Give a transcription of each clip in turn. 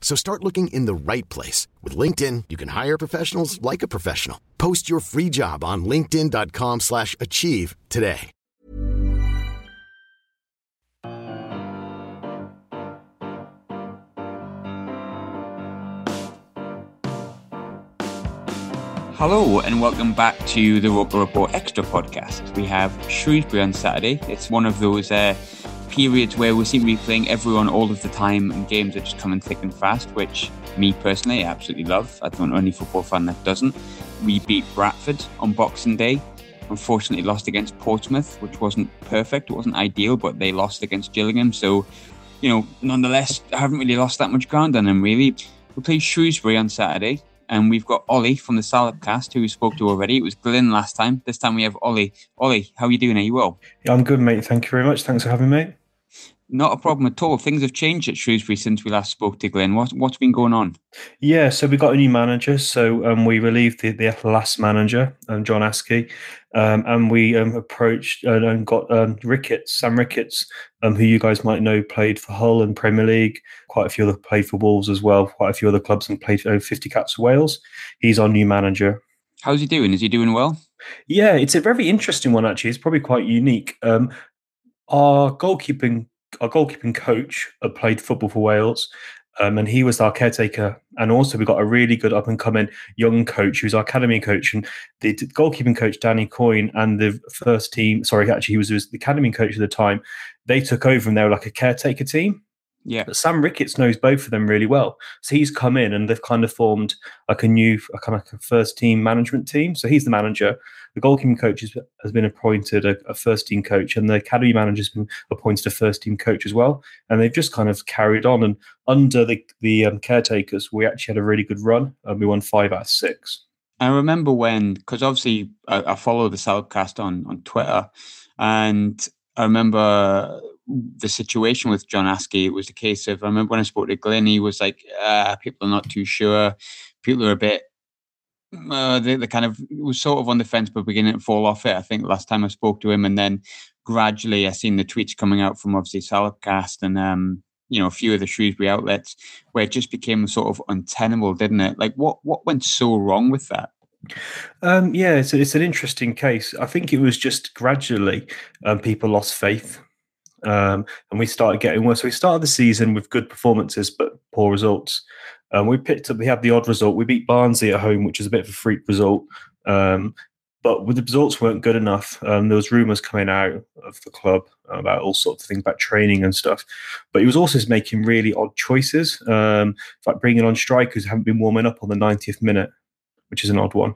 So start looking in the right place. With LinkedIn, you can hire professionals like a professional. Post your free job on linkedin.com slash achieve today. Hello and welcome back to the Roker Report Extra podcast. We have Shrewsbury on Saturday. It's one of those uh, periods where we seem to be playing everyone all of the time and games are just coming thick and fast, which me personally I absolutely love. I don't know any football fan that doesn't. We beat Bradford on Boxing Day. Unfortunately lost against Portsmouth, which wasn't perfect, it wasn't ideal, but they lost against Gillingham. So, you know, nonetheless, I haven't really lost that much ground on them really. We play Shrewsbury on Saturday and we've got Ollie from the Salopcast, who we spoke to already. It was Glenn last time. This time we have Ollie. Ollie, how are you doing? Are you well? Yeah, I'm good, mate. Thank you very much. Thanks for having me. Not a problem at all. Things have changed at Shrewsbury since we last spoke to Glenn. What, what's been going on? Yeah, so we got a new manager. So um, we relieved the, the last manager, um, John Askey, um, and we um, approached uh, and got um, Ricketts, Sam Ricketts, um, who you guys might know played for Hull and Premier League. Quite a few other played for Wolves as well. Quite a few other clubs and played over 50 caps for Wales. He's our new manager. How's he doing? Is he doing well? Yeah, it's a very interesting one actually. It's probably quite unique. our goalkeeping our goalkeeping coach had played football for Wales, um, and he was our caretaker. And also, we got a really good up and coming young coach who's our academy coach. And the goalkeeping coach, Danny Coyne, and the first team sorry, actually, he was, was the academy coach at the time. They took over and they were like a caretaker team. Yeah. But Sam Ricketts knows both of them really well. So he's come in and they've kind of formed like a new, a kind of like a first team management team. So he's the manager. The goalkeeping coach has, has been appointed a, a, first team coach, and the academy manager has been appointed a first team coach as well. And they've just kind of carried on. And under the, the um, caretakers, we actually had a really good run. and we won five out of six. I remember when, because obviously I, I follow the Salopcast on, on Twitter, and I remember the situation with John Askey, it was a case of I remember when I spoke to Glenn, he was like, uh, people are not too sure. People are a bit uh, they, they kind of was sort of on the fence but beginning to fall off it. I think last time I spoke to him, and then gradually I seen the tweets coming out from obviously Salopcast and um, you know a few of the Shrewsbury outlets where it just became sort of untenable, didn't it? Like what what went so wrong with that? Um, yeah, it's, it's an interesting case. I think it was just gradually um, people lost faith um, and we started getting worse. So we started the season with good performances but poor results. Um, we picked up, we had the odd result. We beat Barnsley at home, which is a bit of a freak result. Um, but the results weren't good enough. Um, there was rumours coming out of the club about all sorts of things about training and stuff. But he was also making really odd choices, um, like bringing on strikers who haven't been warming up on the 90th minute, which is an odd one.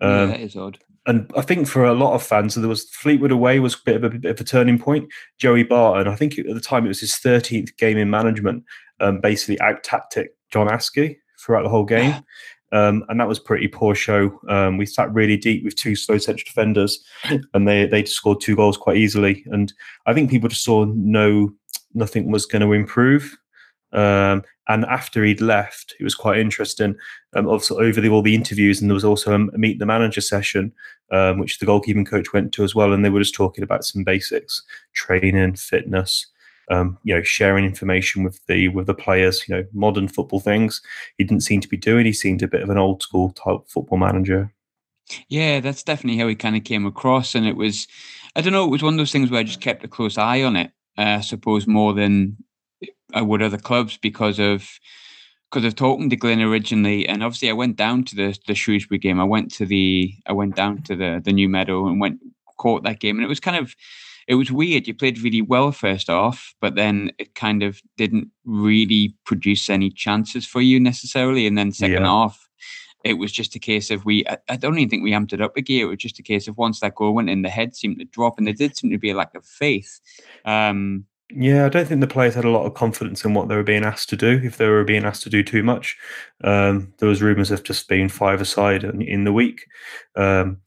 yeah, um, that is odd and I think for a lot of fans, so there was Fleetwood away was a bit of a, bit of a turning point. Joey Barton, I think at the time it was his 13th game in management, um, basically out tactic John Askey throughout the whole game. Um, and that was pretty poor show. Um, we sat really deep with two slow central defenders, and they they scored two goals quite easily. And I think people just saw no nothing was going to improve. Um, and after he'd left, it was quite interesting. Um, also over the, all the interviews, and there was also a meet the manager session, um, which the goalkeeping coach went to as well, and they were just talking about some basics, training, fitness, um, you know, sharing information with the with the players, you know, modern football things. He didn't seem to be doing. He seemed a bit of an old school type football manager. Yeah, that's definitely how he kind of came across, and it was, I don't know, it was one of those things where I just kept a close eye on it. Uh, I suppose more than I would other clubs because of because of talking to Glenn originally, and obviously I went down to the the Shrewsbury game. I went to the I went down to the the new meadow and went caught that game, and it was kind of it was weird. You played really well first off, but then it kind of didn't really produce any chances for you necessarily. And then second yeah. half, it was just a case of we. I, I, don't even think we amped it up a gear. It was just a case of once that goal went in, the head seemed to drop, and there did seem to be a lack of faith. Um, yeah, I don't think the players had a lot of confidence in what they were being asked to do. If they were being asked to do too much, um, there was rumours of just being five aside in, the week. Um,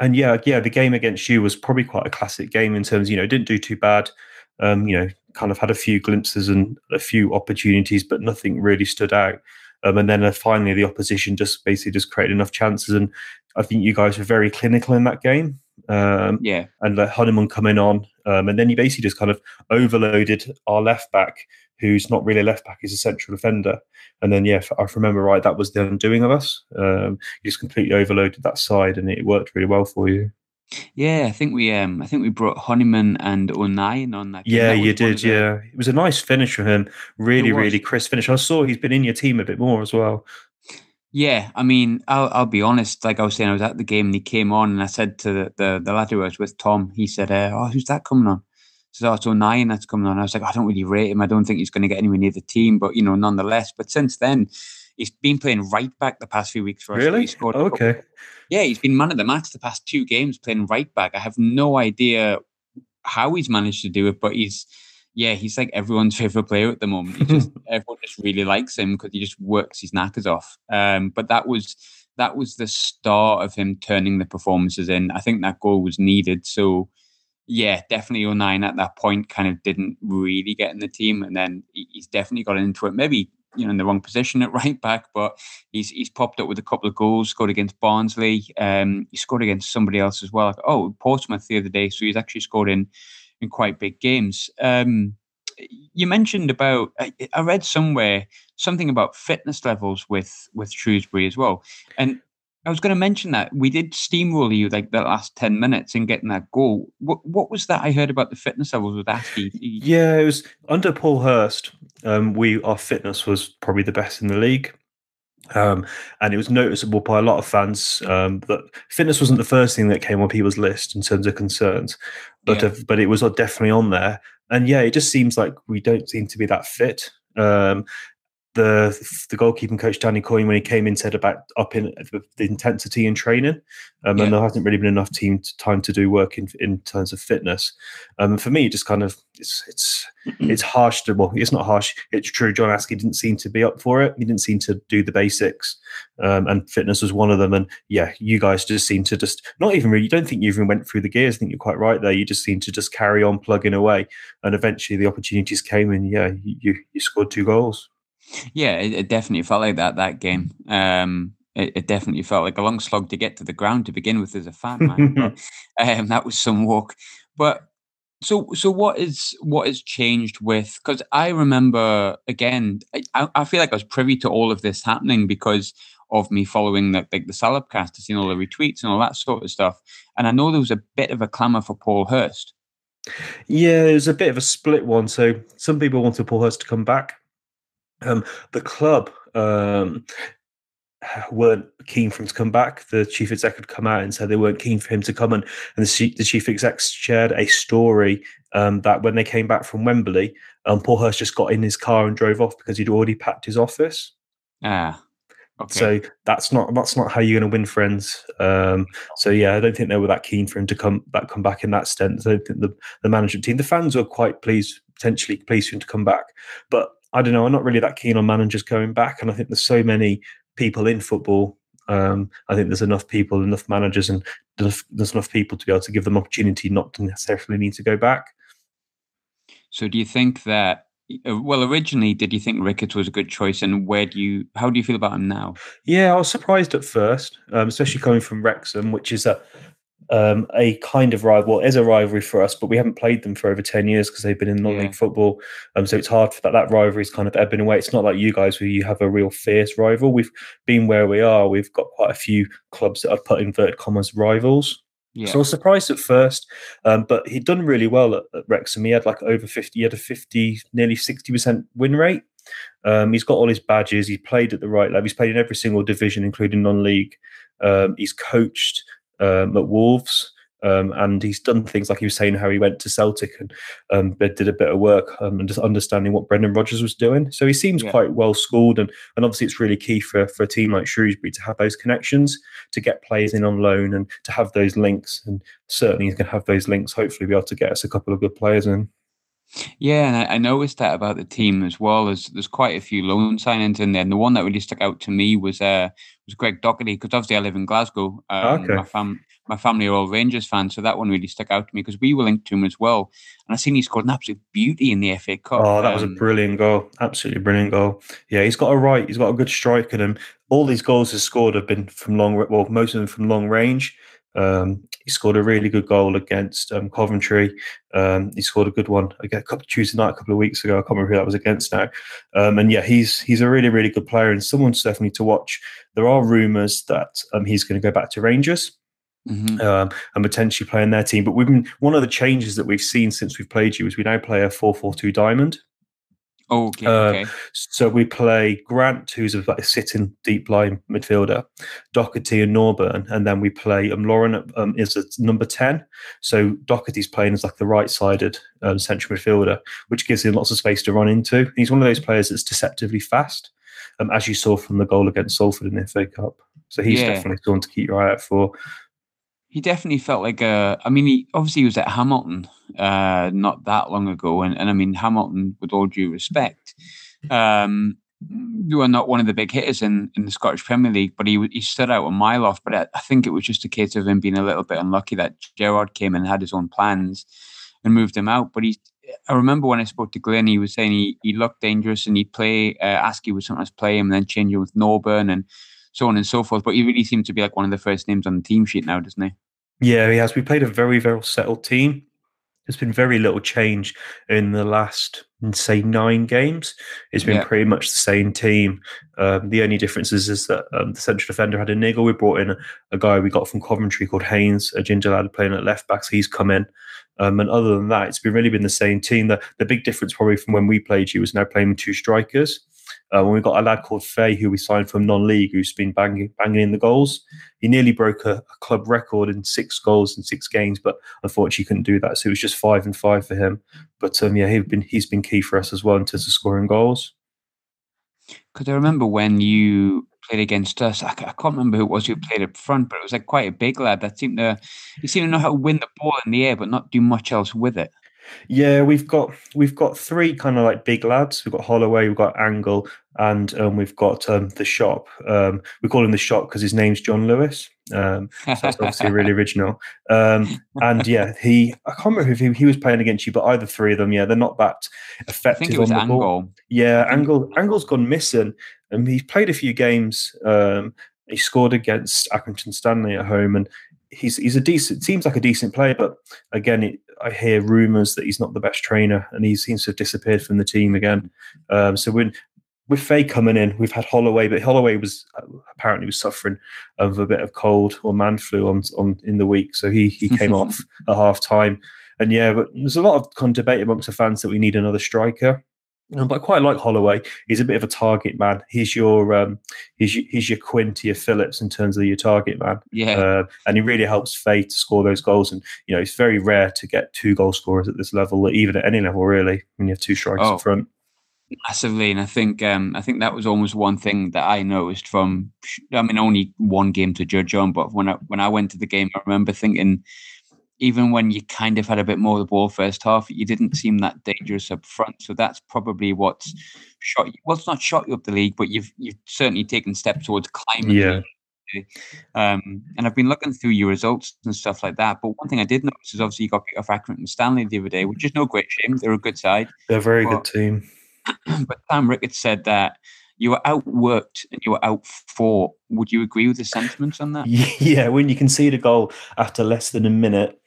and yeah, yeah, the game against you was probably quite a classic game in terms, you know, didn't do too bad. Um, you know, kind of had a few glimpses and a few opportunities, but nothing really stood out. Um, and then uh, finally, the opposition just basically just created enough chances. And I think you guys were very clinical in that game. Um, yeah. And let Honeyman coming on. Um, and then he basically just kind of overloaded our left back, who's not really a left back, he's a central defender. And then, yeah, if I remember right, that was the undoing of us. Um, you just completely overloaded that side and it worked really well for you. Yeah, I think we um I think we brought Honeyman and O'Nien on that. Yeah, that you did. Yeah, it was a nice finish for him. Really, really crisp finish. I saw he's been in your team a bit more as well. Yeah, I mean, I'll, I'll be honest. Like I was saying, I was at the game and he came on, and I said to the the, the lad who I was with, Tom. He said, uh, "Oh, who's that coming on?" So oh, it's O'Nien that's coming on. I was like, I don't really rate him. I don't think he's going to get anywhere near the team, but you know, nonetheless. But since then, he's been playing right back the past few weeks for us. Really? okay. Yeah, he's been man of the match the past two games playing right back. I have no idea how he's managed to do it, but he's yeah, he's like everyone's favorite player at the moment. He just everyone just really likes him because he just works his knackers off. Um, but that was that was the start of him turning the performances in. I think that goal was needed. So yeah, definitely O'Nien at that point kind of didn't really get in the team, and then he's definitely got into it. Maybe you know in the wrong position at right back, but he's he's popped up with a couple of goals. Scored against Barnsley. Um, he scored against somebody else as well. Oh, Portsmouth the other day. So he's actually scored in in quite big games. Um, you mentioned about I, I read somewhere something about fitness levels with with Shrewsbury as well, and I was going to mention that we did steamroll you like the last ten minutes in getting that goal. What what was that I heard about the fitness levels with Askey? Yeah, it was under Paul Hurst. Um, we our fitness was probably the best in the league. Um, and it was noticeable by a lot of fans um, that fitness wasn't the first thing that came on people's list in terms of concerns, but yeah. but it was definitely on there. And yeah, it just seems like we don't seem to be that fit. Um, the the goalkeeping coach Danny Coyne when he came in said about upping the intensity in training, um, yeah. and there hasn't really been enough team to, time to do work in in terms of fitness. Um, for me, it just kind of it's it's it's harsh to well, it's not harsh. It's true. John Askey didn't seem to be up for it. He didn't seem to do the basics, um, and fitness was one of them. And yeah, you guys just seem to just not even really. You don't think you even went through the gears. I think you're quite right there. You just seem to just carry on plugging away, and eventually the opportunities came, and yeah, you you scored two goals. Yeah, it, it, definitely felt like that that game. Um, it, it, definitely felt like a long slog to get to the ground to begin with as a fan. Man. but, um, that was some walk. But so so what is what has changed with? Because I remember again, I, I feel like I was privy to all of this happening because of me following the like the Salopcast, to see all the retweets and all that sort of stuff. And I know there was a bit of a clamour for Paul Hurst. Yeah, it was a bit of a split one. So some people wanted Paul Hurst to come back. Um, the club um, weren't keen for him to come back. The chief exec had come out and said they weren't keen for him to come. And, and the, the chief exec shared a story um, that when they came back from Wembley, um, Paul Hurst just got in his car and drove off because he'd already packed his office. Ah. Okay. So that's not that's not how you're going to win friends. Um, so yeah, I don't think they were that keen for him to come back come back in that sense. I don't think the, the management team, the fans were quite pleased, potentially pleased for him to come back. But I don't know. I'm not really that keen on managers going back, and I think there's so many people in football. Um, I think there's enough people, enough managers, and there's enough people to be able to give them opportunity not to necessarily need to go back. So, do you think that? Uh, well, originally, did you think Ricketts was a good choice, and where do you? How do you feel about him now? Yeah, I was surprised at first, um, especially coming from Wrexham, which is a um, a kind of rival. is a rivalry for us, but we haven't played them for over 10 years because they've been in non-league yeah. football. Um, so it's hard for that. That rivalry is kind of ebbing away. It's not like you guys where you have a real fierce rival. We've been where we are. We've got quite a few clubs that I've put inverted commas rivals. Yeah. So I was surprised at first, um, but he'd done really well at, at Wrexham. He had like over 50, he had a 50, nearly 60% win rate. Um, he's got all his badges. He's played at the right level. He's played in every single division, including non-league. Um, he's coached um, at Wolves. Um, and he's done things like he was saying how he went to Celtic and um, did a bit of work um, and just understanding what Brendan Rodgers was doing. So he seems yeah. quite well schooled, and, and obviously it's really key for, for a team like Shrewsbury to have those connections, to get players in on loan, and to have those links. And certainly he's going to have those links. Hopefully, be able to get us a couple of good players in. Yeah, and I, I, noticed that about the team as well. There's there's quite a few loan signings in there. And the one that really stuck out to me was uh was Greg Docherty because obviously I live in Glasgow. Um, okay. My fam my family are all Rangers fans, so that one really stuck out to me because we were linked to him as well. And I seen he scored an absolute beauty in the FA Cup. Oh, that um, was a um, brilliant goal! Absolutely brilliant goal. Yeah, he's got a right. He's got a good strike in him. All these goals he's scored have been from long. Well, most of them from long range. Um, he scored a really good goal against um, Coventry. Um, he scored a good one again a couple Tuesday night a couple of weeks ago. I can't remember who that was against now. Um, and yeah, he's he's a really really good player and someone's definitely to watch. There are rumours that um, he's going to go back to Rangers. Mm-hmm. Um, and potentially play in their team, but we've been one of the changes that we've seen since we've played you is we now play a four-four-two diamond. Okay, uh, okay. So we play Grant, who's a, like, sitting deep line midfielder, Docherty and Norburn, and then we play um, Laurent um, is a number ten. So Docherty's playing as like the right-sided um, central midfielder, which gives him lots of space to run into. He's one of those players that's deceptively fast, um, as you saw from the goal against Salford in the FA Cup. So he's yeah. definitely someone to keep your eye out for he definitely felt like a. I mean, he obviously he was at Hamilton uh, not that long ago, and, and I mean Hamilton, with all due respect, um, they were not one of the big hitters in, in the Scottish Premier League, but he he stood out a mile off. But I, I think it was just a case of him being a little bit unlucky that Gerard came and had his own plans and moved him out. But he, I remember when I spoke to Glenn, he was saying he, he looked dangerous and he'd play. Uh, Askey would sometimes play him and then change it with Norburn and so on and so forth. But he really seemed to be like one of the first names on the team sheet now, doesn't he? Yeah, he has. We played a very, very settled team. There's been very little change in the last, say, nine games. It's been yeah. pretty much the same team. Um, the only difference is, is that um, the central defender had a niggle. We brought in a, a, guy we got from Coventry called Haynes, a ginger lad playing at left back. So he's come in. Um, and other than that, it's been really been the same team. The, the big difference probably from when we played you was now playing with two strikers. Uh, when we got a lad called Faye, who we signed from non-league, who's been banging banging in the goals. He nearly broke a, a, club record in six goals in six games, but unfortunately couldn't do that. So it was just five and five for him. But um, yeah, he's been he's been key for us as well in terms of scoring goals. Because I remember when you played against us, I, I, can't remember who it was who played up front, but it was like quite a big lad that seemed to he seemed to know how to win the ball in the air, but not do much else with it. Yeah, we've got we've got three kind of like big lads. We've got Holloway, we've got Angle, and um, we've got um, the shop. Um, we call him the shop because his name's John Lewis. Um, so that's obviously really original. Um, and yeah, he I can't remember who he was playing against you, but either three of them, yeah, they're not that effective on the Angle. ball. Yeah, Angle Angle's gone missing, and he's played a few games. Um, he scored against Accrington Stanley at home, and he's he's a decent seems like a decent player, but again, it, I hear rumours that he's not the best trainer, and he seems to have disappeared from the team again. Um, so when with Faye coming in, we've had Holloway, but Holloway was apparently was suffering of a bit of cold or man flu on on in the week, so he he came off at half time. And yeah, but there's a lot of kind of debate amongst the fans that we need another striker. Um, but I quite like Holloway. He's a bit of a target man. He's your um, he's your, he's your Quinn to your Phillips in terms of your target man. Yeah, uh, and he really helps Faye to score those goals. And you know, it's very rare to get two goal scorers at this level, even at any level, really, when you have two strikers oh, up front. Massively, and I think um, I think that was almost one thing that I noticed from. I mean, only one game to judge on, but when I when I went to the game, I remember thinking even when you kind of had a bit more of the ball first half, you didn't seem that dangerous up front. So that's probably what's shot you. Well, it's not shot you up the league, but you've you've certainly taken steps towards climbing. Yeah. Um, and I've been looking through your results and stuff like that. But one thing I did notice is obviously you got beat off Accrington Stanley the other day, which is no great shame. They're a good side. They're a very but, good team. but Sam Ricketts said that you were outworked and you were out outfought. Would you agree with the sentiments on that? Yeah, when you concede a goal after less than a minute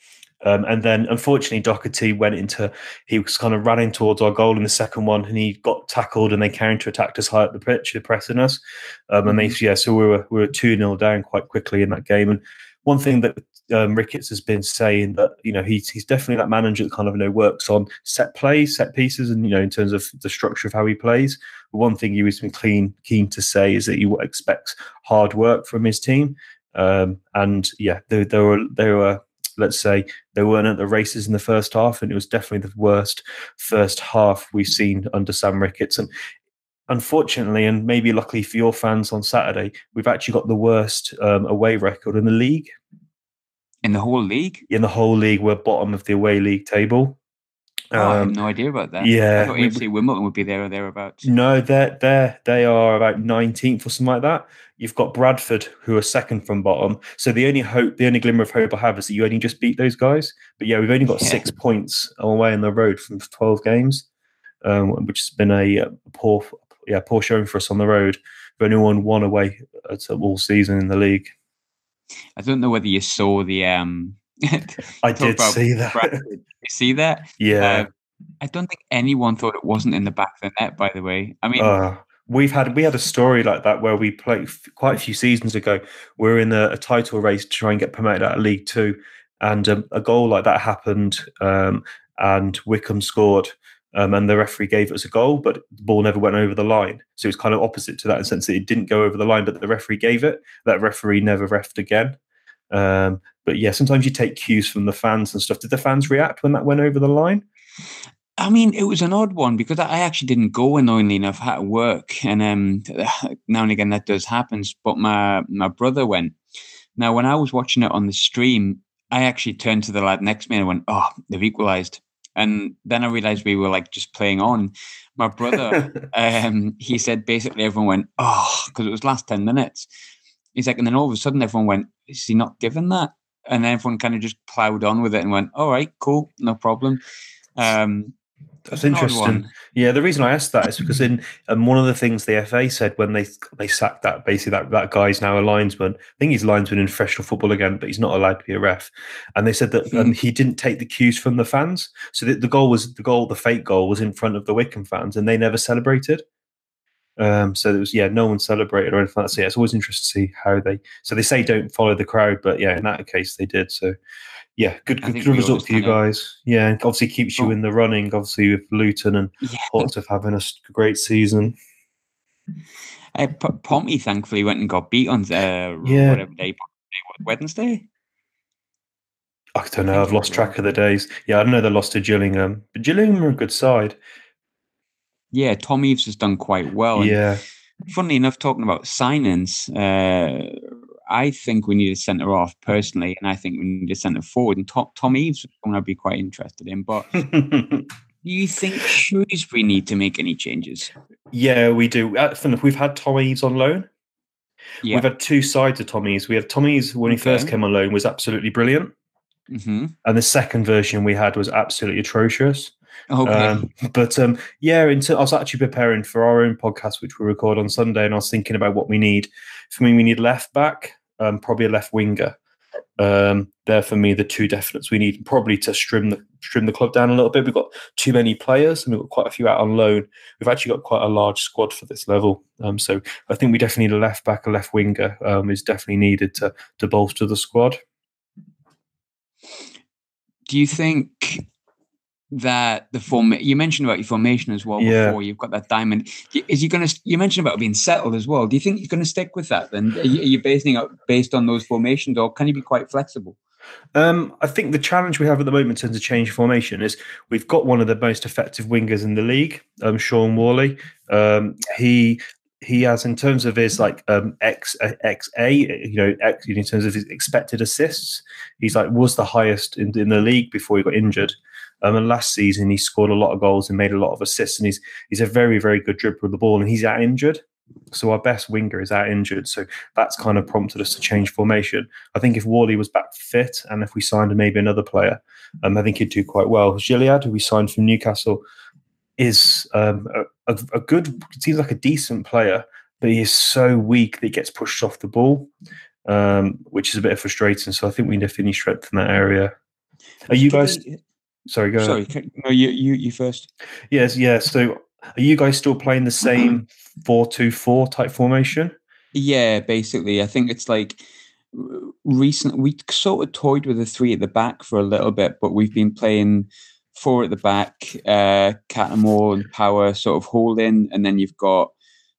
um, and then unfortunately, Docherty went into, he was kind of running towards our goal in the second one and he got tackled and they counter attacked us high up the pitch, pressing us. Um, and they, mm-hmm. yeah, so we were, we were 2 0 down quite quickly in that game. And one thing that um, Ricketts has been saying that you know he's he's definitely that manager that kind of you know works on set plays, set pieces, and you know in terms of the structure of how he plays. But one thing he was been clean keen to say is that he expects hard work from his team. Um, and yeah, there, there were there were let's say they weren't at the races in the first half, and it was definitely the worst first half we've seen under Sam Ricketts. And unfortunately, and maybe luckily for your fans on Saturday, we've actually got the worst um, away record in the league. In the whole league? In the whole league, we're bottom of the away league table. Oh, I have no idea about that. Yeah, I thought AFC Wimbledon would be there or thereabouts. No, they're they they are about nineteenth or something like that. You've got Bradford who are second from bottom. So the only hope, the only glimmer of hope I have is that you only just beat those guys. But yeah, we've only got yeah. six points away in the road from twelve games, um, which has been a, a poor, yeah, poor showing for us on the road. We've only won one away at all season in the league. I don't know whether you saw the um I did see that. you see that? Yeah. Uh, I don't think anyone thought it wasn't in the back of the net. By the way, I mean, uh, we've had we had a story like that where we played quite a few seasons ago. We are in a, a, title race to try and get promoted out of League Two, and um, a goal like that happened, um, and Wycombe scored. Um, and the referee gave us a goal, but the ball never went over the line. So it was kind of opposite to that in the sense that it didn't go over the line, but the referee gave it. That referee never refed again. Um, but yeah, sometimes you take cues from the fans and stuff. Did the fans react when that went over the line? I mean, it was an odd one because I actually didn't go annoyingly enough. Had work, and um, now and again that does happen. But my my brother went. Now, when I was watching it on the stream, I actually turned to the lad next to me and went, "Oh, they've equalised." And then I realized we were like just playing on. My brother, um, he said basically everyone went, "Oh," because it was last ten minutes. He's like, and then all of a sudden everyone went, "Is he not given that?" And everyone kind of just plowed on with it and went, "All right, cool, no problem." Um, that's interesting. Yeah, the reason I asked that is because in and one of the things the FA said when they they sacked that basically that that guy's now a linesman. I think he's a linesman in professional football again, but he's not allowed to be a ref. And they said that um, he didn't take the cues from the fans. So the, the goal was the goal, the fake goal was in front of the Wycombe fans, and they never celebrated. Um, so it was yeah, no one celebrated or anything like that. So yeah, it's always interesting to see how they. So they say don't follow the crowd, but yeah, in that case they did. So yeah, good good, good result for you guys. Yeah, obviously keeps you oh. in the running. Obviously with Luton and yeah. of having a great season. Uh, P- Pompey thankfully went and got beat on uh, yeah. whatever day, Wednesday. I don't know. I have lost track of the days. Yeah, I know they lost to Gillingham, but Gillingham are a good side. Yeah, Tom Eaves has done quite well. Yeah. funnily enough, talking about signings, uh, I think we need a centre off personally, and I think we need a centre forward. And Tom, Tom Eaves, one I'd be quite interested in. But do you think Shrewsbury need to make any changes? Yeah, we do. Uh, we've had Tom Eaves on loan. Yeah. We've had two sides of Tom Eaves. We have Tom Eaves when he first came on loan was absolutely brilliant. Mm-hmm. And the second version we had was absolutely atrocious. Okay. Um, but um, yeah, into, I was actually preparing for our own podcast, which we record on Sunday, and I was thinking about what we need. For me, we need left back, um, probably a left winger. Um, there for me, the two definites we need probably to trim the trim the club down a little bit. We've got too many players, and we've got quite a few out on loan. We've actually got quite a large squad for this level, um, so I think we definitely need a left back, a left winger um, is definitely needed to to bolster the squad. Do you think that the form you mentioned about your formation as well yeah. before you've got that diamond. Is he going to you mentioned about being settled as well. Do you think you're going to stick with that then? Are you, are you basing it based on those formations or can you be quite flexible? Um, I think the challenge we have at the moment in terms of change formation is we've got one of the most effective wingers in the league, um, Shaun Whalley. Um, he he has in terms of his like um x uh, xa you know x in terms of his expected assists he's like was the highest in, in the league before he got injured um, and last season, he scored a lot of goals and made a lot of assists, and he's he's a very very good dribbler of the ball, and he's out injured. So our best winger is out injured. So that's kind of prompted us to change formation. I think if Whalley was back fit, and if we signed maybe another player, um, I think he'd do quite well. Gilliead, who we signed from Newcastle, is um, a, a, good, seems like a decent player, but he is so weak that he gets pushed off the ball, um, which is a bit frustrating. So I think we definitely strengthen that area. Are you guys? Sorry, go Sorry, ahead. no, you, you, you first. Yes, yes. So, are you guys still playing the same four-two-four type formation? Yeah, basically. I think it's like recent. We sort of toyed with the three at the back for a little bit, but we've been playing four at the back, uh, Cattermole and Power sort of holding, and then you've got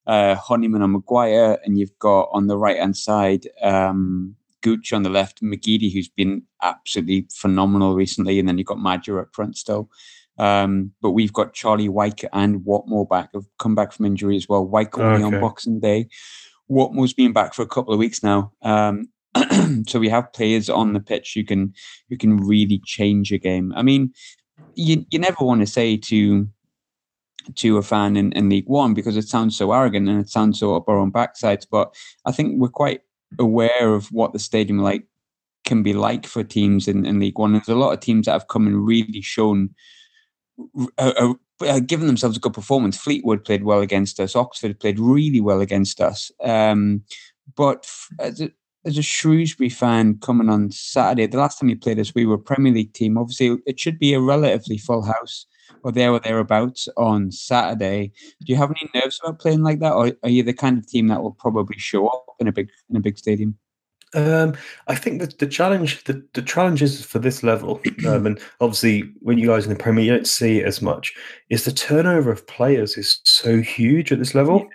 uh, Honeyman and Maguire, and you've got on the right hand side um, Gooch on the left, McGeady, who's been absolutely phenomenal recently, and then you've got Maja up front still. Um, but we've got Charlie Wyke and Watmore back, have come back from injury as well. Wyke only okay. on Boxing Day. Watmore's been back for a couple of weeks now. Um, so we have players on the pitch who can who can really change a game. I mean, you you never want to say to to a fan in, in League One because it sounds so arrogant and it sounds so up our own backsides. But I think we're quite aware of what the stadium like can be like for teams in, in League One. There's a lot of teams that have come and really shown, uh, uh, uh, given themselves a good performance. Fleetwood played well against us. Oxford played really well against us. Um, but as a, as a Shrewsbury fan coming on Saturday, the last time you played us, we were a Premier League team. Obviously, it should be a relatively full house or there or thereabouts on Saturday. Do you have any nerves about playing like that, or are you the kind of team that will probably show up in a big in a big stadium? Um, I think that the challenge, the, the challenges for this level, um, and obviously when you guys in the Premier, you don't see it as much, is the turnover of players is so huge at this level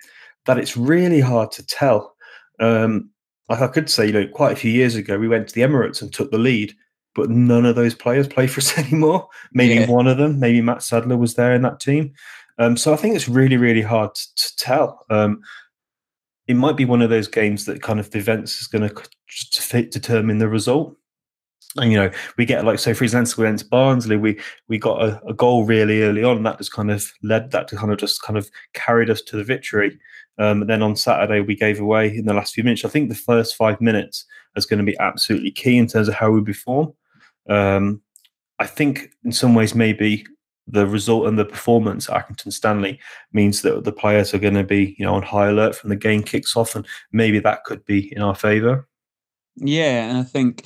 that it's really hard to tell. Um, like I could say, you know, quite a few years ago, we went to the Emirates and took the lead, but none of those players play for us anymore. Maybe yeah. one of them, maybe Matt Sadler was there in that team. Um, so I think it's really, really hard to, to tell. Um, it might be one of those games that kind of the events is going to determine the result. And you know, we get like so for example against Barnsley, we we got a, a, goal really early on, that just kind of led that to kind of just kind of carried us to the victory. Um, and then on Saturday, we gave away in the last few minutes. I think the first five minutes is going to be absolutely key in terms of how we perform. Um, I think in some ways, maybe the result and the performance at Accrington Stanley means that the players are going to be, you know, on high alert from the game kicks off, and maybe that could be in our favour. Yeah, and I think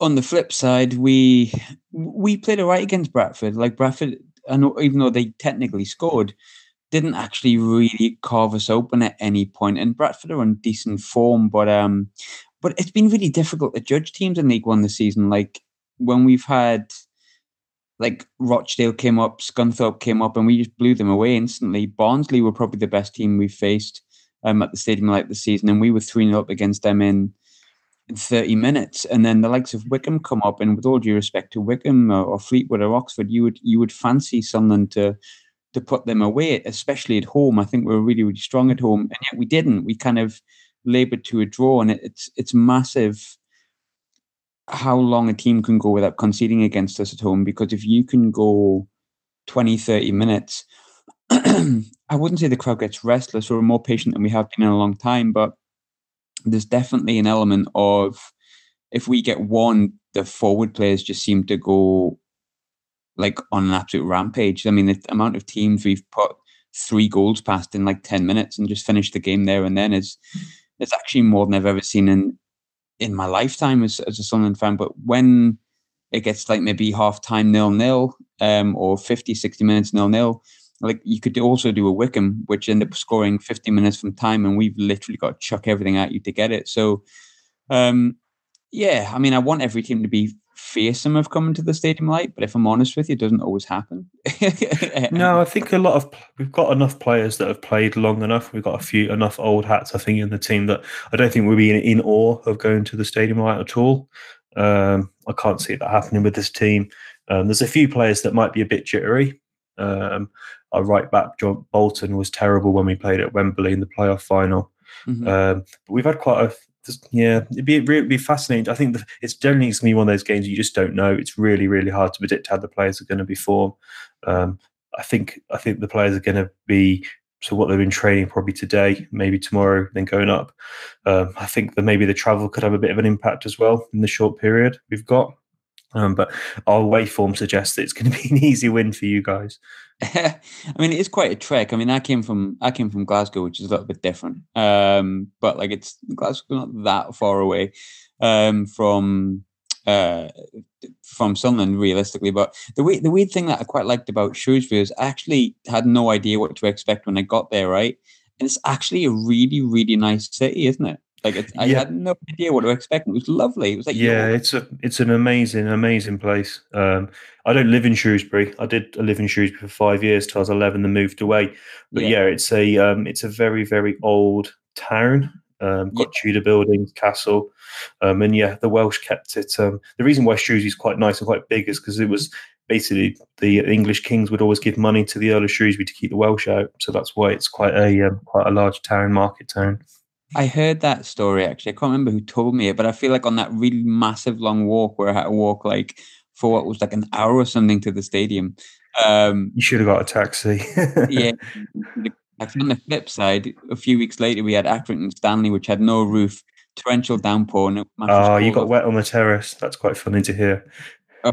on the flip side, we we played all right against Bradford. Like Bradford, and even though they technically scored, didn't actually really carve us open at any point. And Bradford are on decent form, but um, but it's been really difficult to judge teams in League One this season. Like when we've had like Rochdale came up, Scunthorpe came up, and we just blew them away instantly. Barnsley were probably the best team we've faced um, at the stadium like the season, and we were 3 0 up against them in, in 30 minutes. And then the likes of Wycombe come up, and with all due respect to Wycombe or, or Fleetwood or Oxford, you would you would fancy someone to to put them away, especially at home. I think we were really, really strong at home, and yet we didn't. We kind of laboured to a draw, and it's it's massive how long a team can go without conceding against us at home. Because if you can go 20, 30 minutes, I wouldn't say the crowd gets restless or more patient than we have been in a long time, but there's definitely an element of if we get one, the forward players just seem to go like on an absolute rampage. I mean, the amount of teams we've put three goals past in like 10 minutes and just finished the game there and then is it's actually more than I've ever seen in in my lifetime as, as a Sunderland fan. But when it gets like maybe half time nil nil um, or 50, 60 minutes nil nil, like you could also do a Wycombe, which end up scoring 50 minutes from time, and we've literally got to chuck everything at you to get it. So, um, yeah, I mean, I want every team to be fearsome of coming to the stadium light, but if I'm honest with you, it doesn't always happen. no, I think a lot of we've got enough players that have played long enough. We've got a few enough old hats, I think, in the team that I don't think we'll be in, in awe of going to the stadium light at all. Um, I can't see that happening with this team. Um, there's a few players that might be a bit jittery. Um, our right back John Bolton was terrible when we played at Wembley in the playoff final. Mm-hmm. Um, but we've had quite a yeah, it'd be really be fascinating. I think it's generally going to be one of those games you just don't know. It's really, really hard to predict how the players are going to be formed. Um, I think I think the players are going to be so what they've been training probably today, maybe tomorrow, then going up. Um, I think that maybe the travel could have a bit of an impact as well in the short period we've got. Um, but our waveform suggests that it's going to be an easy win for you guys. I mean, it is quite a trek. I mean, I came from I came from Glasgow, which is a little bit different. Um, but like, it's Glasgow not that far away um, from uh, from Sunderland, realistically. But the weird, the weird thing that I quite liked about Shrewsbury is I actually had no idea what to expect when I got there. Right, and it's actually a really, really nice city, isn't it? Like I had no idea what to expect. It was lovely. It was like yeah, it's a it's an amazing amazing place. Um, I don't live in Shrewsbury. I did live in Shrewsbury for five years till I was eleven and moved away. But yeah, yeah it's a um, it's a very very old town. Um, got yeah. Tudor buildings, castle, um, and yeah, the Welsh kept it. Um, the reason why Shrewsbury is quite nice and quite big is because it was basically the English kings would always give money to the Earl of Shrewsbury to keep the Welsh out, so that's why it's quite a um, quite a large town, market town. I heard that story actually. I can't remember who told me it, but I feel like on that really massive long walk where I had to walk like for what was like an hour or something to the stadium. Um, you should have got a taxi. yeah. On the flip side, a few weeks later, we had Accrington Stanley, which had no roof, torrential downpour. And oh, you got wet on the terrace. That's quite funny to hear. Oh,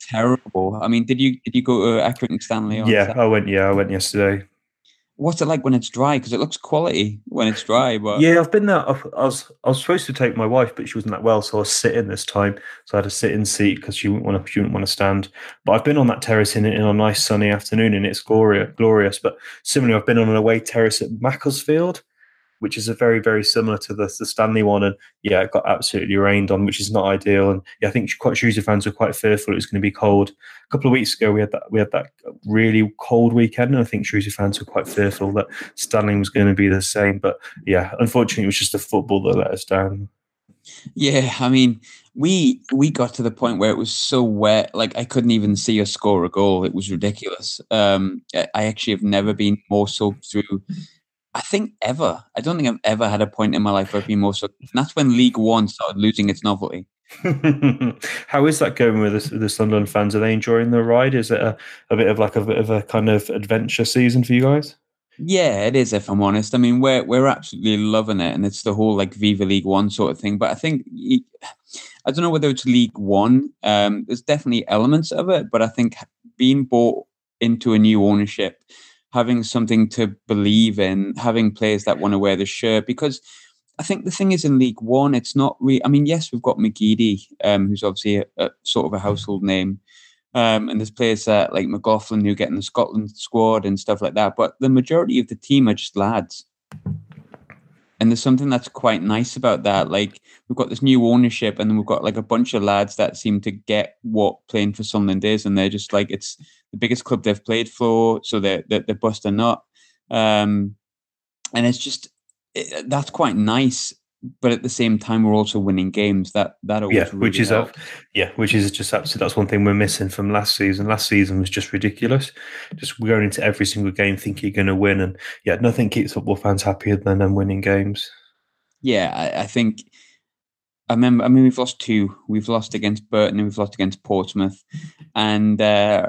terrible. I mean, did you did you go to Accrington Stanley? yeah, I went. Yeah, I went yesterday what's it like when it's dry? Because it looks quality when it's dry. But yeah, I've been there. I was I was supposed to take my wife, but she wasn't that well, so I was sitting this time. So I had a sit-in seat because she wouldn't want to. She wouldn't want to stand. But I've been on that terrace in, in a nice sunny afternoon, and it's glorious. Glorious. But similarly, I've been on an away terrace at Macclesfield, which is a very very similar to the, the Stanley one, and yeah, it got absolutely rained on, which is not ideal. And yeah, I think quite Shrewsbury fans were quite fearful it was going to be cold. A couple of weeks ago, we had that we had that really cold weekend, and I think Shrewsbury fans were quite fearful that Stanley was going to be the same. But yeah, unfortunately, it was just the football that let us down. Yeah, I mean, we we got to the point where it was so wet, like I couldn't even see us score a goal. It was ridiculous. Um, I actually have never been more soaked through I think ever. I don't think I've ever had a point in my life where I've been more so. That's when League One started losing its novelty. How is that going with the, the Sunderland fans? Are they enjoying the ride? Is it a, a bit of like a bit of a kind of adventure season for you guys? Yeah, it is. If I'm honest, I mean we're we're absolutely loving it, and it's the whole like Viva League One sort of thing. But I think I don't know whether it's League One. Um, there's definitely elements of it, but I think being bought into a new ownership having something to believe in, having players that want to wear the shirt. Because I think the thing is in League One, it's not really. I mean, yes, we've got McGeady, um, who's obviously a, a, sort of a household name, um, and there's players uh, like McLaughlin who get in the Scotland squad and stuff like that. But the majority of the team are just lads. And there's something that's quite nice about that. Like we've got this new ownership, and then we've got like a bunch of lads that seem to get what playing for Sunderland is, and they're just like it's the biggest club they've played for, so they're they're, they're busting up, um, and it's just it, that's quite nice. But at the same time, we're also winning games. That that always yeah, really which is a, yeah, which is just absolutely that's one thing we're missing from last season. Last season was just ridiculous. Just going into every single game thinking you're going to win, and yeah, nothing keeps football fans happier than them winning games. Yeah, I, I think I remember. I mean, we've lost two. We've lost against Burton and we've lost against Portsmouth, and uh,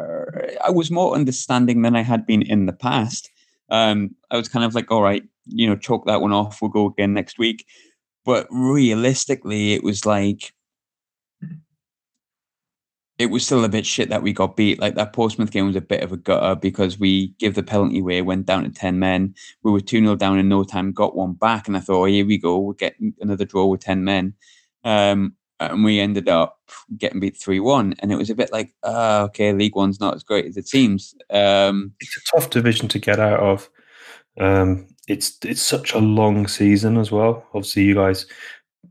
I was more understanding than I had been in the past. Um, I was kind of like, all right, you know, chalk that one off. We'll go again next week. But realistically, it was like it was still a bit shit that we got beat. Like that Portsmouth game was a bit of a gutter because we give the penalty away, went down to 10 men. We were 2 0 down in no time, got one back. And I thought, oh, here we go. We'll get another draw with 10 men. Um, and we ended up getting beat 3 1. And it was a bit like, uh, okay, League One's not as great as it seems. Um, it's a tough division to get out of. Um, it's it's such a long season as well. Obviously, you guys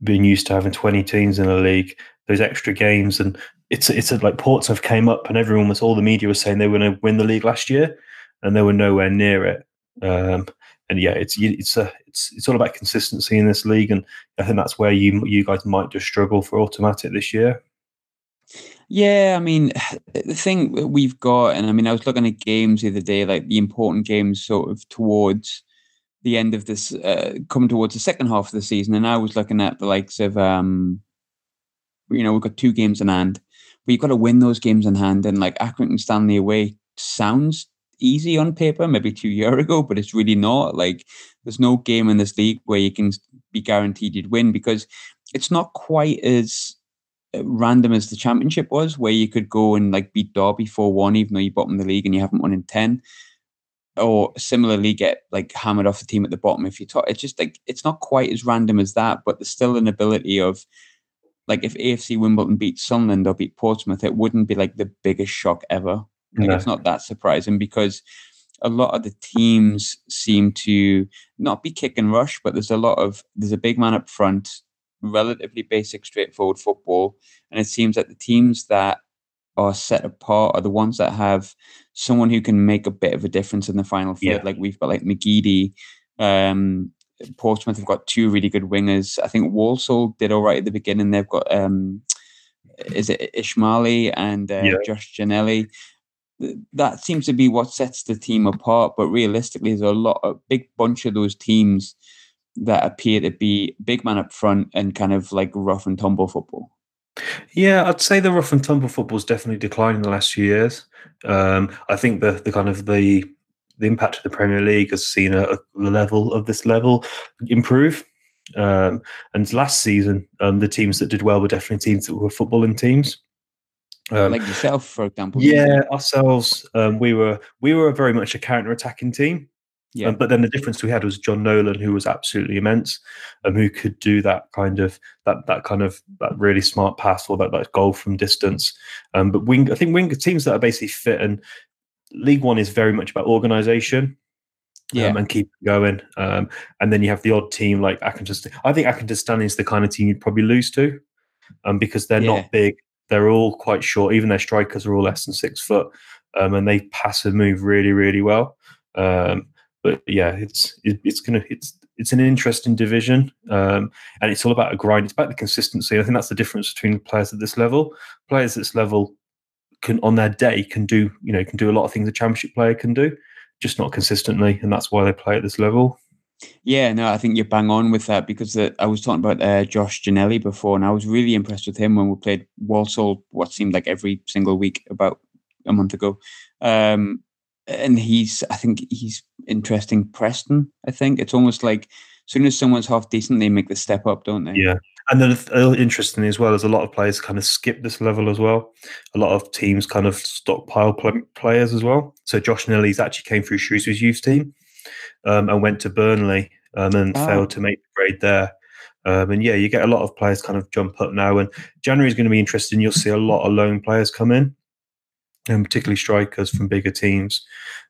being used to having 20 teams in a league, those extra games, and it's it's a, like Portsmouth came up, and everyone was all the media was saying they were going to win the league last year, and they were nowhere near it. Um, and yeah, it's it's a it's it's all about consistency in this league, and I think that's where you you guys might just struggle for automatic this year. Yeah, I mean, the thing we've got, and I mean, I was looking at games the other day, like the important games, sort of towards the end of this, uh, coming towards the second half of the season, and I was looking at the likes of, um, you know, we've got two games in hand, but you've got to win those games in hand, and like Accrington Stanley away sounds easy on paper, maybe two year ago, but it's really not. Like there's no game in this league where you can be guaranteed you'd win because it's not quite as uh, random as the championship was, where you could go and like beat Derby four one, even though you bottom the league and you haven't won in ten, or similarly get like hammered off the team at the bottom if you talk. It's just like it's not quite as random as that, but there's still an ability of like if AFC Wimbledon beat Sunderland or beat Portsmouth, it wouldn't be like the biggest shock ever. Like no. it's not that surprising because a lot of the teams seem to not be kick and rush, but there's a lot of there's a big man up front, relatively basic, straightforward football, and it seems that the teams that are set apart are the ones that have someone who can make a bit of a difference in the final third. Yeah. Like we've got like McGeady, um, Portsmouth have got two really good wingers. I think Walsall did all right at the beginning. They've got um, is it Ismaili and uh, yeah. Josh Ginnelly. That seems to be what sets the team apart. But realistically, there's a lot, a big bunch of those teams that appear to be big man up front and kind of like rough and tumble football. Yeah, I'd say the rough and tumble football's definitely declined in the last few years. Um, I think the the kind of the the impact of the Premier League has seen a, a level of this level improve. Um, and last season, um, the teams that did well were definitely teams that were footballing teams. Um, like yourself, for example. Yeah, ourselves. Um, we were we were very much a counter-attacking team. Yeah. Um, but then the difference we had was Jon Nolan, who was absolutely immense, and who could do that kind of that that kind of that really smart pass or that, that goal from distance. Um, but wing, I think wing teams that are basically fit and League One is very much about organisation. Yeah. Um, and keep going. Um, and then you have the odd team like Accrington. I think Accrington is the kind of team you'd probably lose to um, because they're yeah. not big. They're all quite short. Even their strikers are all less than six foot. Um, and they pass and move really, really well. Um, but yeah, it's it, it's gonna it's it's an interesting division, um, and it's all about a grind. It's about the consistency. I think that's the difference between players at this level. Players at this level can, on their day, can do you know can do a lot of things a championship player can do, just not consistently, and that's why they play at this level. Yeah, no, I think you're bang on with that because I was talking about uh, Josh Ginnelly before, and I was really impressed with him when we played Walsall. What seemed like every single week about a month ago. Um, and he's I think he's interesting Preston. I think it's almost like as soon as someone's half decent, they make the step up, don't they? Yeah. And then interestingly as well, as a lot of players kind of skip this level as well. A lot of teams kind of stockpile players as well. So Josh Ginnelly's actually came through Shrewsbury's youth team um, and went to Burnley um, and oh. failed to make the grade there. Um, and yeah, you get a lot of players kind of jump up now. And January is going to be interesting. You'll see a lot of loan players come in and particularly strikers from bigger teams.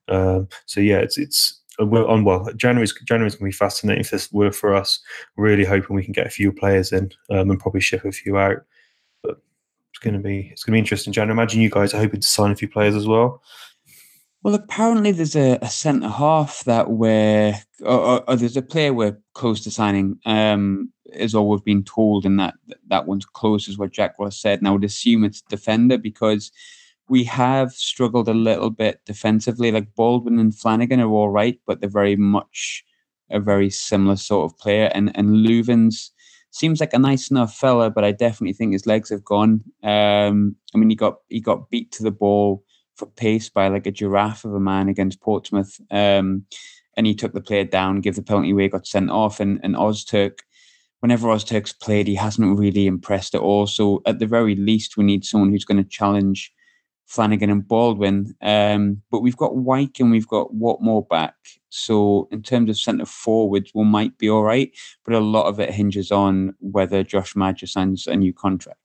Um, so yeah, it's it's uh, we're on well. January's January's to be fascinating if this for us. Really hoping we can get a few players in um, and probably ship a few out. But it's to be it's to be interesting. January, imagine you guys are hoping to sign a few players as well. Well, apparently there's a, a centre half that we're, or, or, or, there's a player we're close to signing. Um, is all we've been told, and that that one's close, is what Jack Ross said. And I would assume it's defender because we have struggled a little bit defensively. Like Baldwin and Flanagan are all right, but they're very much a very similar sort of player. And and Loovens seems like a nice enough fella, but I definitely think his legs have gone. Um, I mean, he got he got beat to the ball for pace by like a giraffe of a man against Portsmouth. Um, and he took the player down, gave the penalty away, got sent off. And and Ozturk, whenever Ozturk's played, he hasn't really impressed at all. So at the very least, we need someone who's going to challenge Flanagan and Baldwin. Um, but we've got Wyke and we've got Watmore back. So in terms of centre forwards, we might be all right. But a lot of it hinges on whether Josh Maja signs a new contract.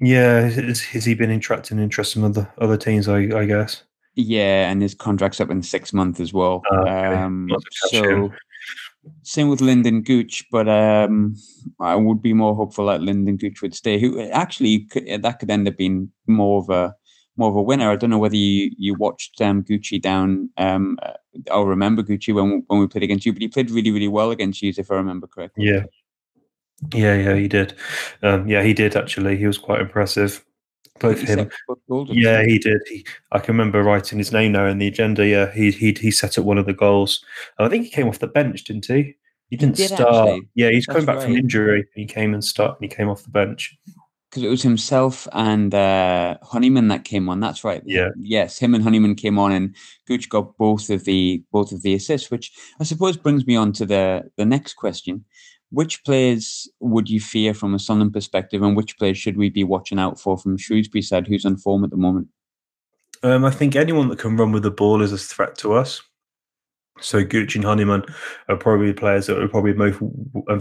Yeah, has, has he been attracting interest from other other teams? I, I guess. Yeah, and his contract's up in six months as well. Okay. um, so same with Lynden Gooch, but um, I would be more hopeful that Lynden Gooch would stay. Who actually could, that could end up being more of a more of a winner. I don't know whether you you watched um, Gucci down. Um, uh, I'll remember Gucci when when we played against you, but he played really really well against you, if I remember correctly. Yeah, yeah, yeah, he did. Um, yeah, he did actually. He was quite impressive. Both him. Yeah, he did. He, I can remember writing his name now in the agenda. Yeah, he he he set up one of the goals. I think he came off the bench, didn't he? He didn't he did start. Actually. Yeah, he's That's coming back right. from injury. He came and start. And he came off the bench because it was himself and uh, Honeyman that came on. That's right. Yeah. Yes, him and Honeyman came on, and Gooch got both of the both of the assists, which I suppose brings me on to the the next question. Which players would you fear from a Sunderland perspective, and which players should we be watching out for from Shrewsbury side, who's on form at the moment? Um, I think anyone that can run with the ball is a threat to us. So Gooch and Honeyman are probably players that we're probably most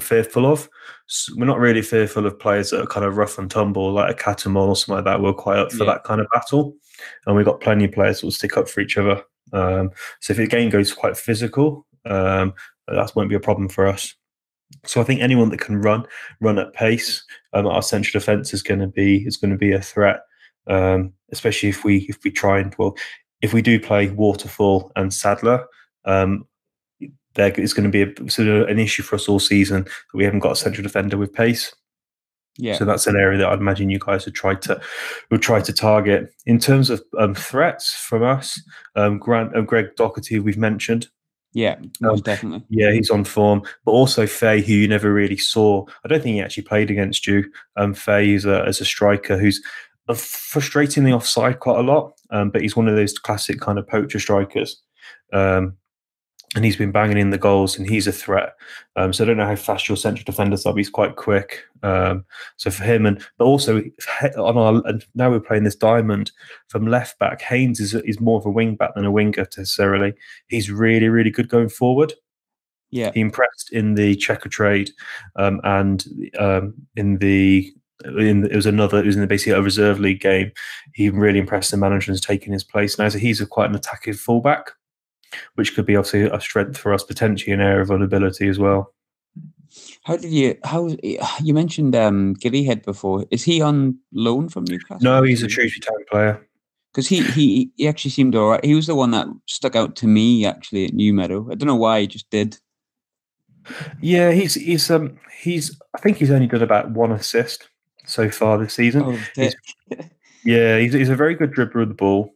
fearful of. So we're not really fearful of players that are kind of rough and tumble, like a Cattermole or something like that. We're quite up for yeah. that kind of battle, and we've got plenty of players that will stick up for each other. Um, so if the game goes quite physical, um, that won't be a problem for us. So I think anyone that can run, run at pace, um, our central defence is going to be is going to be a threat, um, especially if we if we try and well, if we do play Waterfall and Sadler, um, there is going to be a, sort of an issue for us all season that we haven't got a central defender with pace. Yeah. So that's an area that I'd imagine you guys would try to would try to target. In terms of um, threats from us, um, Grant uh, Greg Docherty, we've mentioned. Yeah, most definitely. Yeah, he's on form, but also Faye, who you never really saw. I don't think he actually played against you. Um, Faye is a, as a striker who's uh, frustratingly offside quite a lot, um, but he's one of those classic kind of poacher strikers. Um, and he's been banging in the goals, and he's a threat. Um, so I don't know how fast your central defenders are. But he's quite quick. Um, so for him, and but also on our and now we're playing this diamond from left back. Haynes is is more of a wing back than a winger necessarily. He's really really good going forward. Yeah, he impressed in the Checkatrade um, and um, in the in it was another it was in the basically a reserve league game. He really impressed the manager and taking his place now. So he's a quite an attacking fullback which could be obviously a strength for us potentially an area of vulnerability as well. How did you? How you mentioned um, Gilliead before? Is he on loan from Newcastle? No, he's a Shrewsbury Town player. Because he, he he actually seemed all right. He was the one that stuck out to me actually at New Meadow. I don't know why he just did. Yeah, he's he's um he's I think he's only done about one assist so far this season. Oh, he's, yeah, he's, he's a very good dribbler of the ball.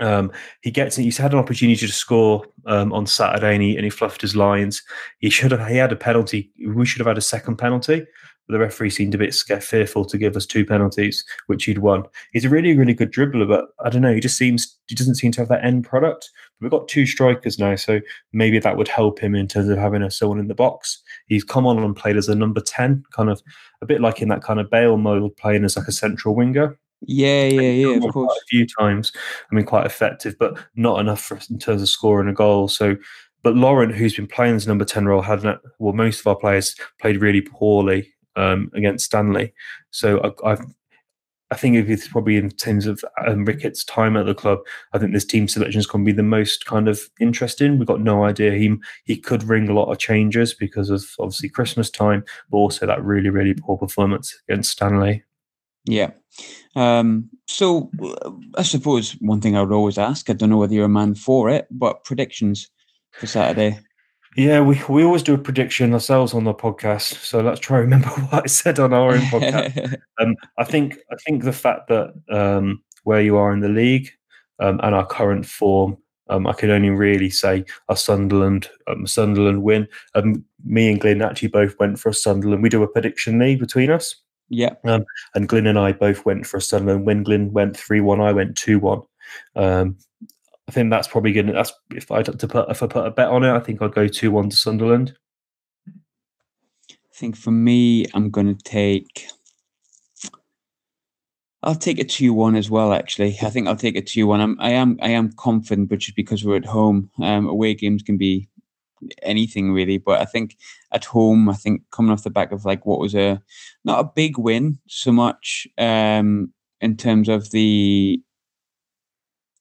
Um, he gets he's had an opportunity to score um, on Saturday and he, and he fluffed his lines. He should have he had a penalty. We should have had a second penalty. But the referee seemed a bit scared, fearful to give us two penalties, which he'd won. He's a really, really good dribbler, but I don't know. He just seems he doesn't seem to have that end product. But we've got two strikers now, so maybe that would help him in terms of having a someone in the box. He's come on and played as a number ten, kind of a bit like in that kind of Bale mode, playing as like a central winger. Yeah, yeah, yeah. Of course, a few times. I mean, quite effective, but not enough for in terms of scoring a goal. So, but Laurent, who's been playing as number ten role, had not, well, most of our players played really poorly um, against Stanley. So I, I've. I think if it's probably in terms of um, Ricketts' time at the club, I think this team selection is going to be the most kind of interesting. We've got no idea. He he could ring a lot of changes because of obviously Christmas time, but also that really really poor performance against Stanley. Yeah. Um, so I suppose one thing I would always ask, I don't know whether you're a man for it, but predictions for Saturday. Yeah, we, we always do a prediction ourselves on the podcast. So let's try and remember what I said on our own podcast. um, I think I think the fact that um, where you are in the league um, and our current form, um, I can only really say a Sunderland um, Sunderland win. Um, me and Glyn actually both went for a Sunderland. We do a prediction league between us. Yeah. Um, and Glyn and I both went for a Sunderland win. Glyn went 3 1, I went 2 1. Um, I think that's probably going to, that's if I to put, if I put a bet on it, I think I'd go 2 1 to Sunderland. I think for me, I'm going to take, I'll take a 2 1 as well, actually. I think I'll take a 2 1. I'm, I am, I am confident, but just because we're at home, um, away games can be anything really. But I think at home, I think coming off the back of like what was a not a big win so much um, in terms of the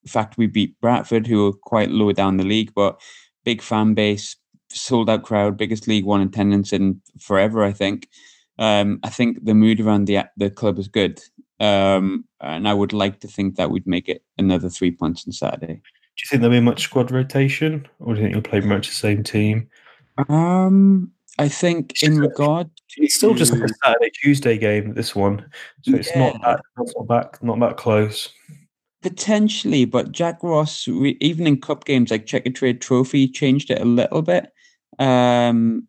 fact we beat Bradford, who are quite low down the league, but big fan base, sold out crowd, biggest League One attendance in forever. I think. Um, I think the mood around the the club is good, um, and I would like to think that we'd make it another three points on Saturday. Do you think there'll be much squad rotation, or do you think you'll play much the same team? Um, I think in regard, it's still just like a Saturday Tuesday game. This one, so it's Yeah. not that not that not that close. potentially, but Jack Ross, even in cup games like Checkatrade Trophy, changed it a little bit. Um,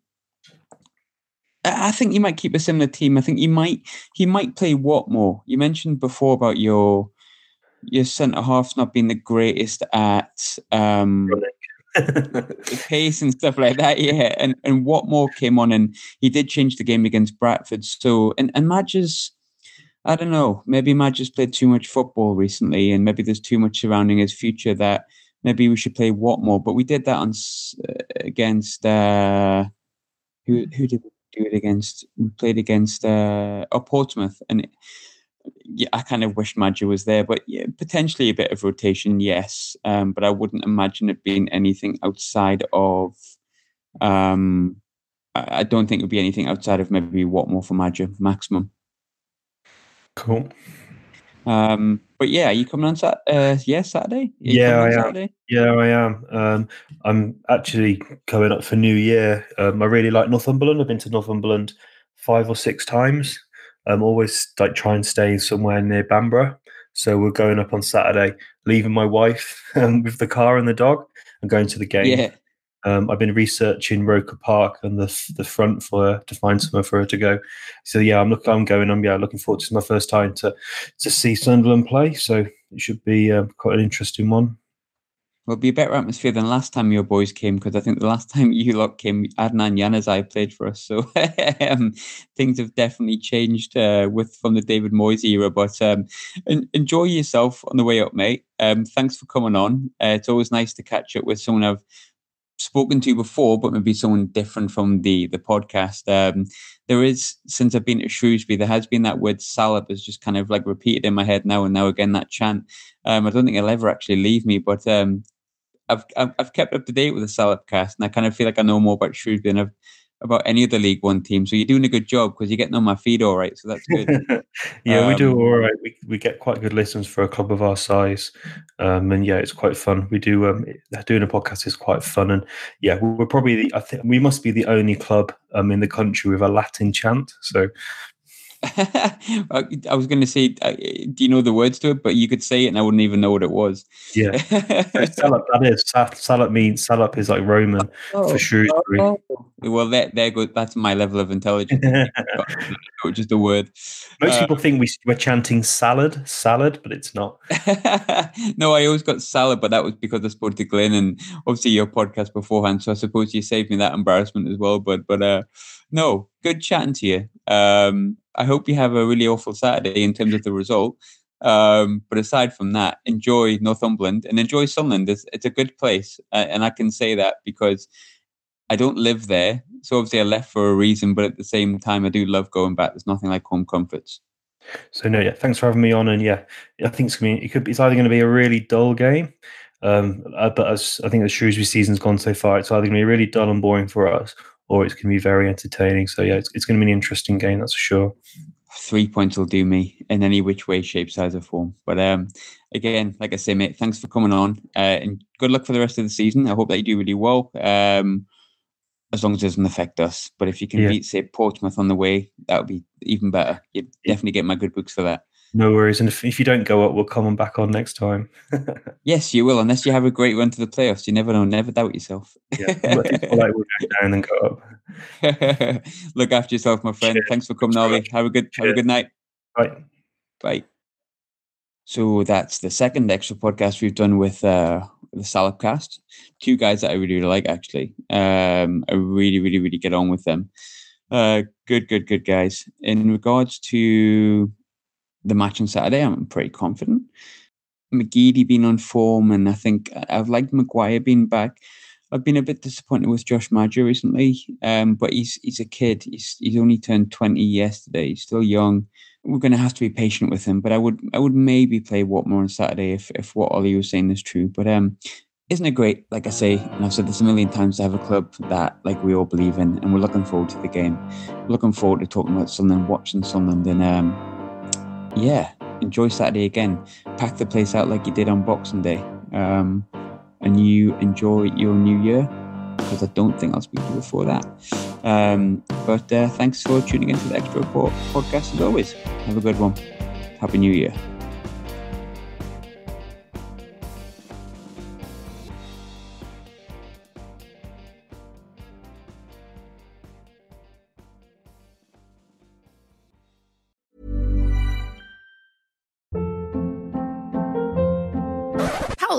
I think you might keep a similar team. I think you might he might play Watmore. You mentioned before about your your centre half not been the greatest at um, pace and stuff like that. Yeah, and and Watmore came on and he did change the game against Bradford. So and and Madge's, I don't know, maybe Madge's played too much football recently, and maybe there's too much surrounding his future that maybe we should play Watmore. But we did that on uh, against uh, who who did we do it against? We played against uh, oh, Portsmouth and. Yeah, I kind of wish Madge was there, but yeah, potentially a bit of rotation, yes. Um, but I wouldn't imagine it being anything outside of. Um, I don't think it would be anything outside of maybe Watmore for Madge maximum. Cool. Um, but yeah, are you coming on Sat? Uh, yeah, Saturday. yeah, I am. Saturday? Yeah, I am. Um, I'm actually coming up for New Year. Um, I really like Northumberland. I've been to Northumberland five or six times. I'm always like try and stay somewhere near Bamburgh. So we're going up on Saturday, leaving my wife um, with the car and the dog, and going to the game. Yeah. Um, I've been researching Roker Park and the the front for her to find somewhere for her to go. So yeah, I'm looking. I'm going. I'm yeah, looking forward to my first time to to see Sunderland play. So it should be uh, quite an interesting one. Well, it'll be a better atmosphere than last time your boys came because I think the last time you lot came, Adnan Januzaj played for us. So um, things have definitely changed uh, with from the David Moyes era. But um, enjoy yourself on the way up, mate. Um, thanks for coming on. Uh, it's always nice to catch up with someone I've spoken to before, but maybe someone different from the the podcast. Um, there is since I've been at Shrewsbury, there has been that word salop has just kind of like repeated in my head now and now again. That chant. Um, I don't think it'll ever actually leave me, but um, I've, I've kept up to date with the Salop cast, and I kind of feel like I know more about Shrewsbury than I've about any other League One team. So you're doing a good job because you're getting on my feed all right. So that's good. yeah, um, we do um, all right. We, we get quite good listens for a club of our size, um, and yeah, it's quite fun. We do um, doing a podcast is quite fun, and yeah, we're probably the I think we must be the only club um in the country with a Latin chant. So I was going to say, uh, do you know the words to it? But you could say it, and I wouldn't even know what it was. Yeah, salop. That is salop means salop is like Roman oh, for Shrewsbury. Oh. Well, there, there go. That's my level of intelligence. just a word. Most uh, people think we, we're chanting salad, salad, but it's not. no, I always got salad, but that was because I spoke to Glenn and obviously your podcast beforehand. So I suppose you saved me that embarrassment as well. But but uh, no, good chatting to you. Um, I hope you have a really awful Saturday in terms of the result. Um, but aside from that, enjoy Northumberland and enjoy Sunderland. It's, it's a good place, uh, and I can say that because I don't live there. So obviously, I left for a reason, but at the same time, I do love going back. There's nothing like home comforts. So no, yeah, thanks for having me on. And yeah, I think it's to be, it could be, it's either going to be a really dull game, um, uh, but as I think the Shrewsbury season's gone so far, it's either going to be really dull and boring for us, or it's going to be very entertaining. So yeah, it's, it's going to be an interesting game, that's for sure. Three points will do me in any which way, shape, size, or form. But um, again, like I say, mate, thanks for coming on, uh, and good luck for the rest of the season. I hope that you do really well. Um, as long as it doesn't affect us. But if you can yeah. beat, say, Portsmouth on the way, that would be even better. You'd definitely get my good books for that. No worries. And if, if you don't go up, we'll come on back on next time. yes, you will, unless you have a great run to the playoffs. You never know. Never doubt yourself. yeah, like we'll go down and go up. Look after yourself, my friend. Cheers. Thanks for coming, Ollie. Have a good Cheers. have a good night. Bye. Bye. So that's the second extra podcast we've done with uh, the Salop cast. Two guys that I really, really like, actually. Um, I really, really, really get on with them. Uh, good, good, good guys. In regards to the match on Saturday, I'm pretty confident. McGeady being on form, and I think I've liked Maguire being back. I've been a bit disappointed with Josh Maja recently, um, but he's he's a kid. He's he's only turned twenty yesterday. He's still young. We're going to have to be patient with him. But I would I would maybe play Watmore on Saturday if if what Ollie was saying is true. But um, isn't it great? Like I say, and I've said this a million times, to have a club that like we all believe in, and we're looking forward to the game. We're looking forward to talking about Sunderland, watching Sunderland, and um, yeah, enjoy Saturday again. Pack the place out like you did on Boxing Day. Um, and you enjoy your new year because I don't think I'll speak to you before that. Um, but uh, thanks for tuning into the Extra Report podcast as always. Have a good one. Happy New Year.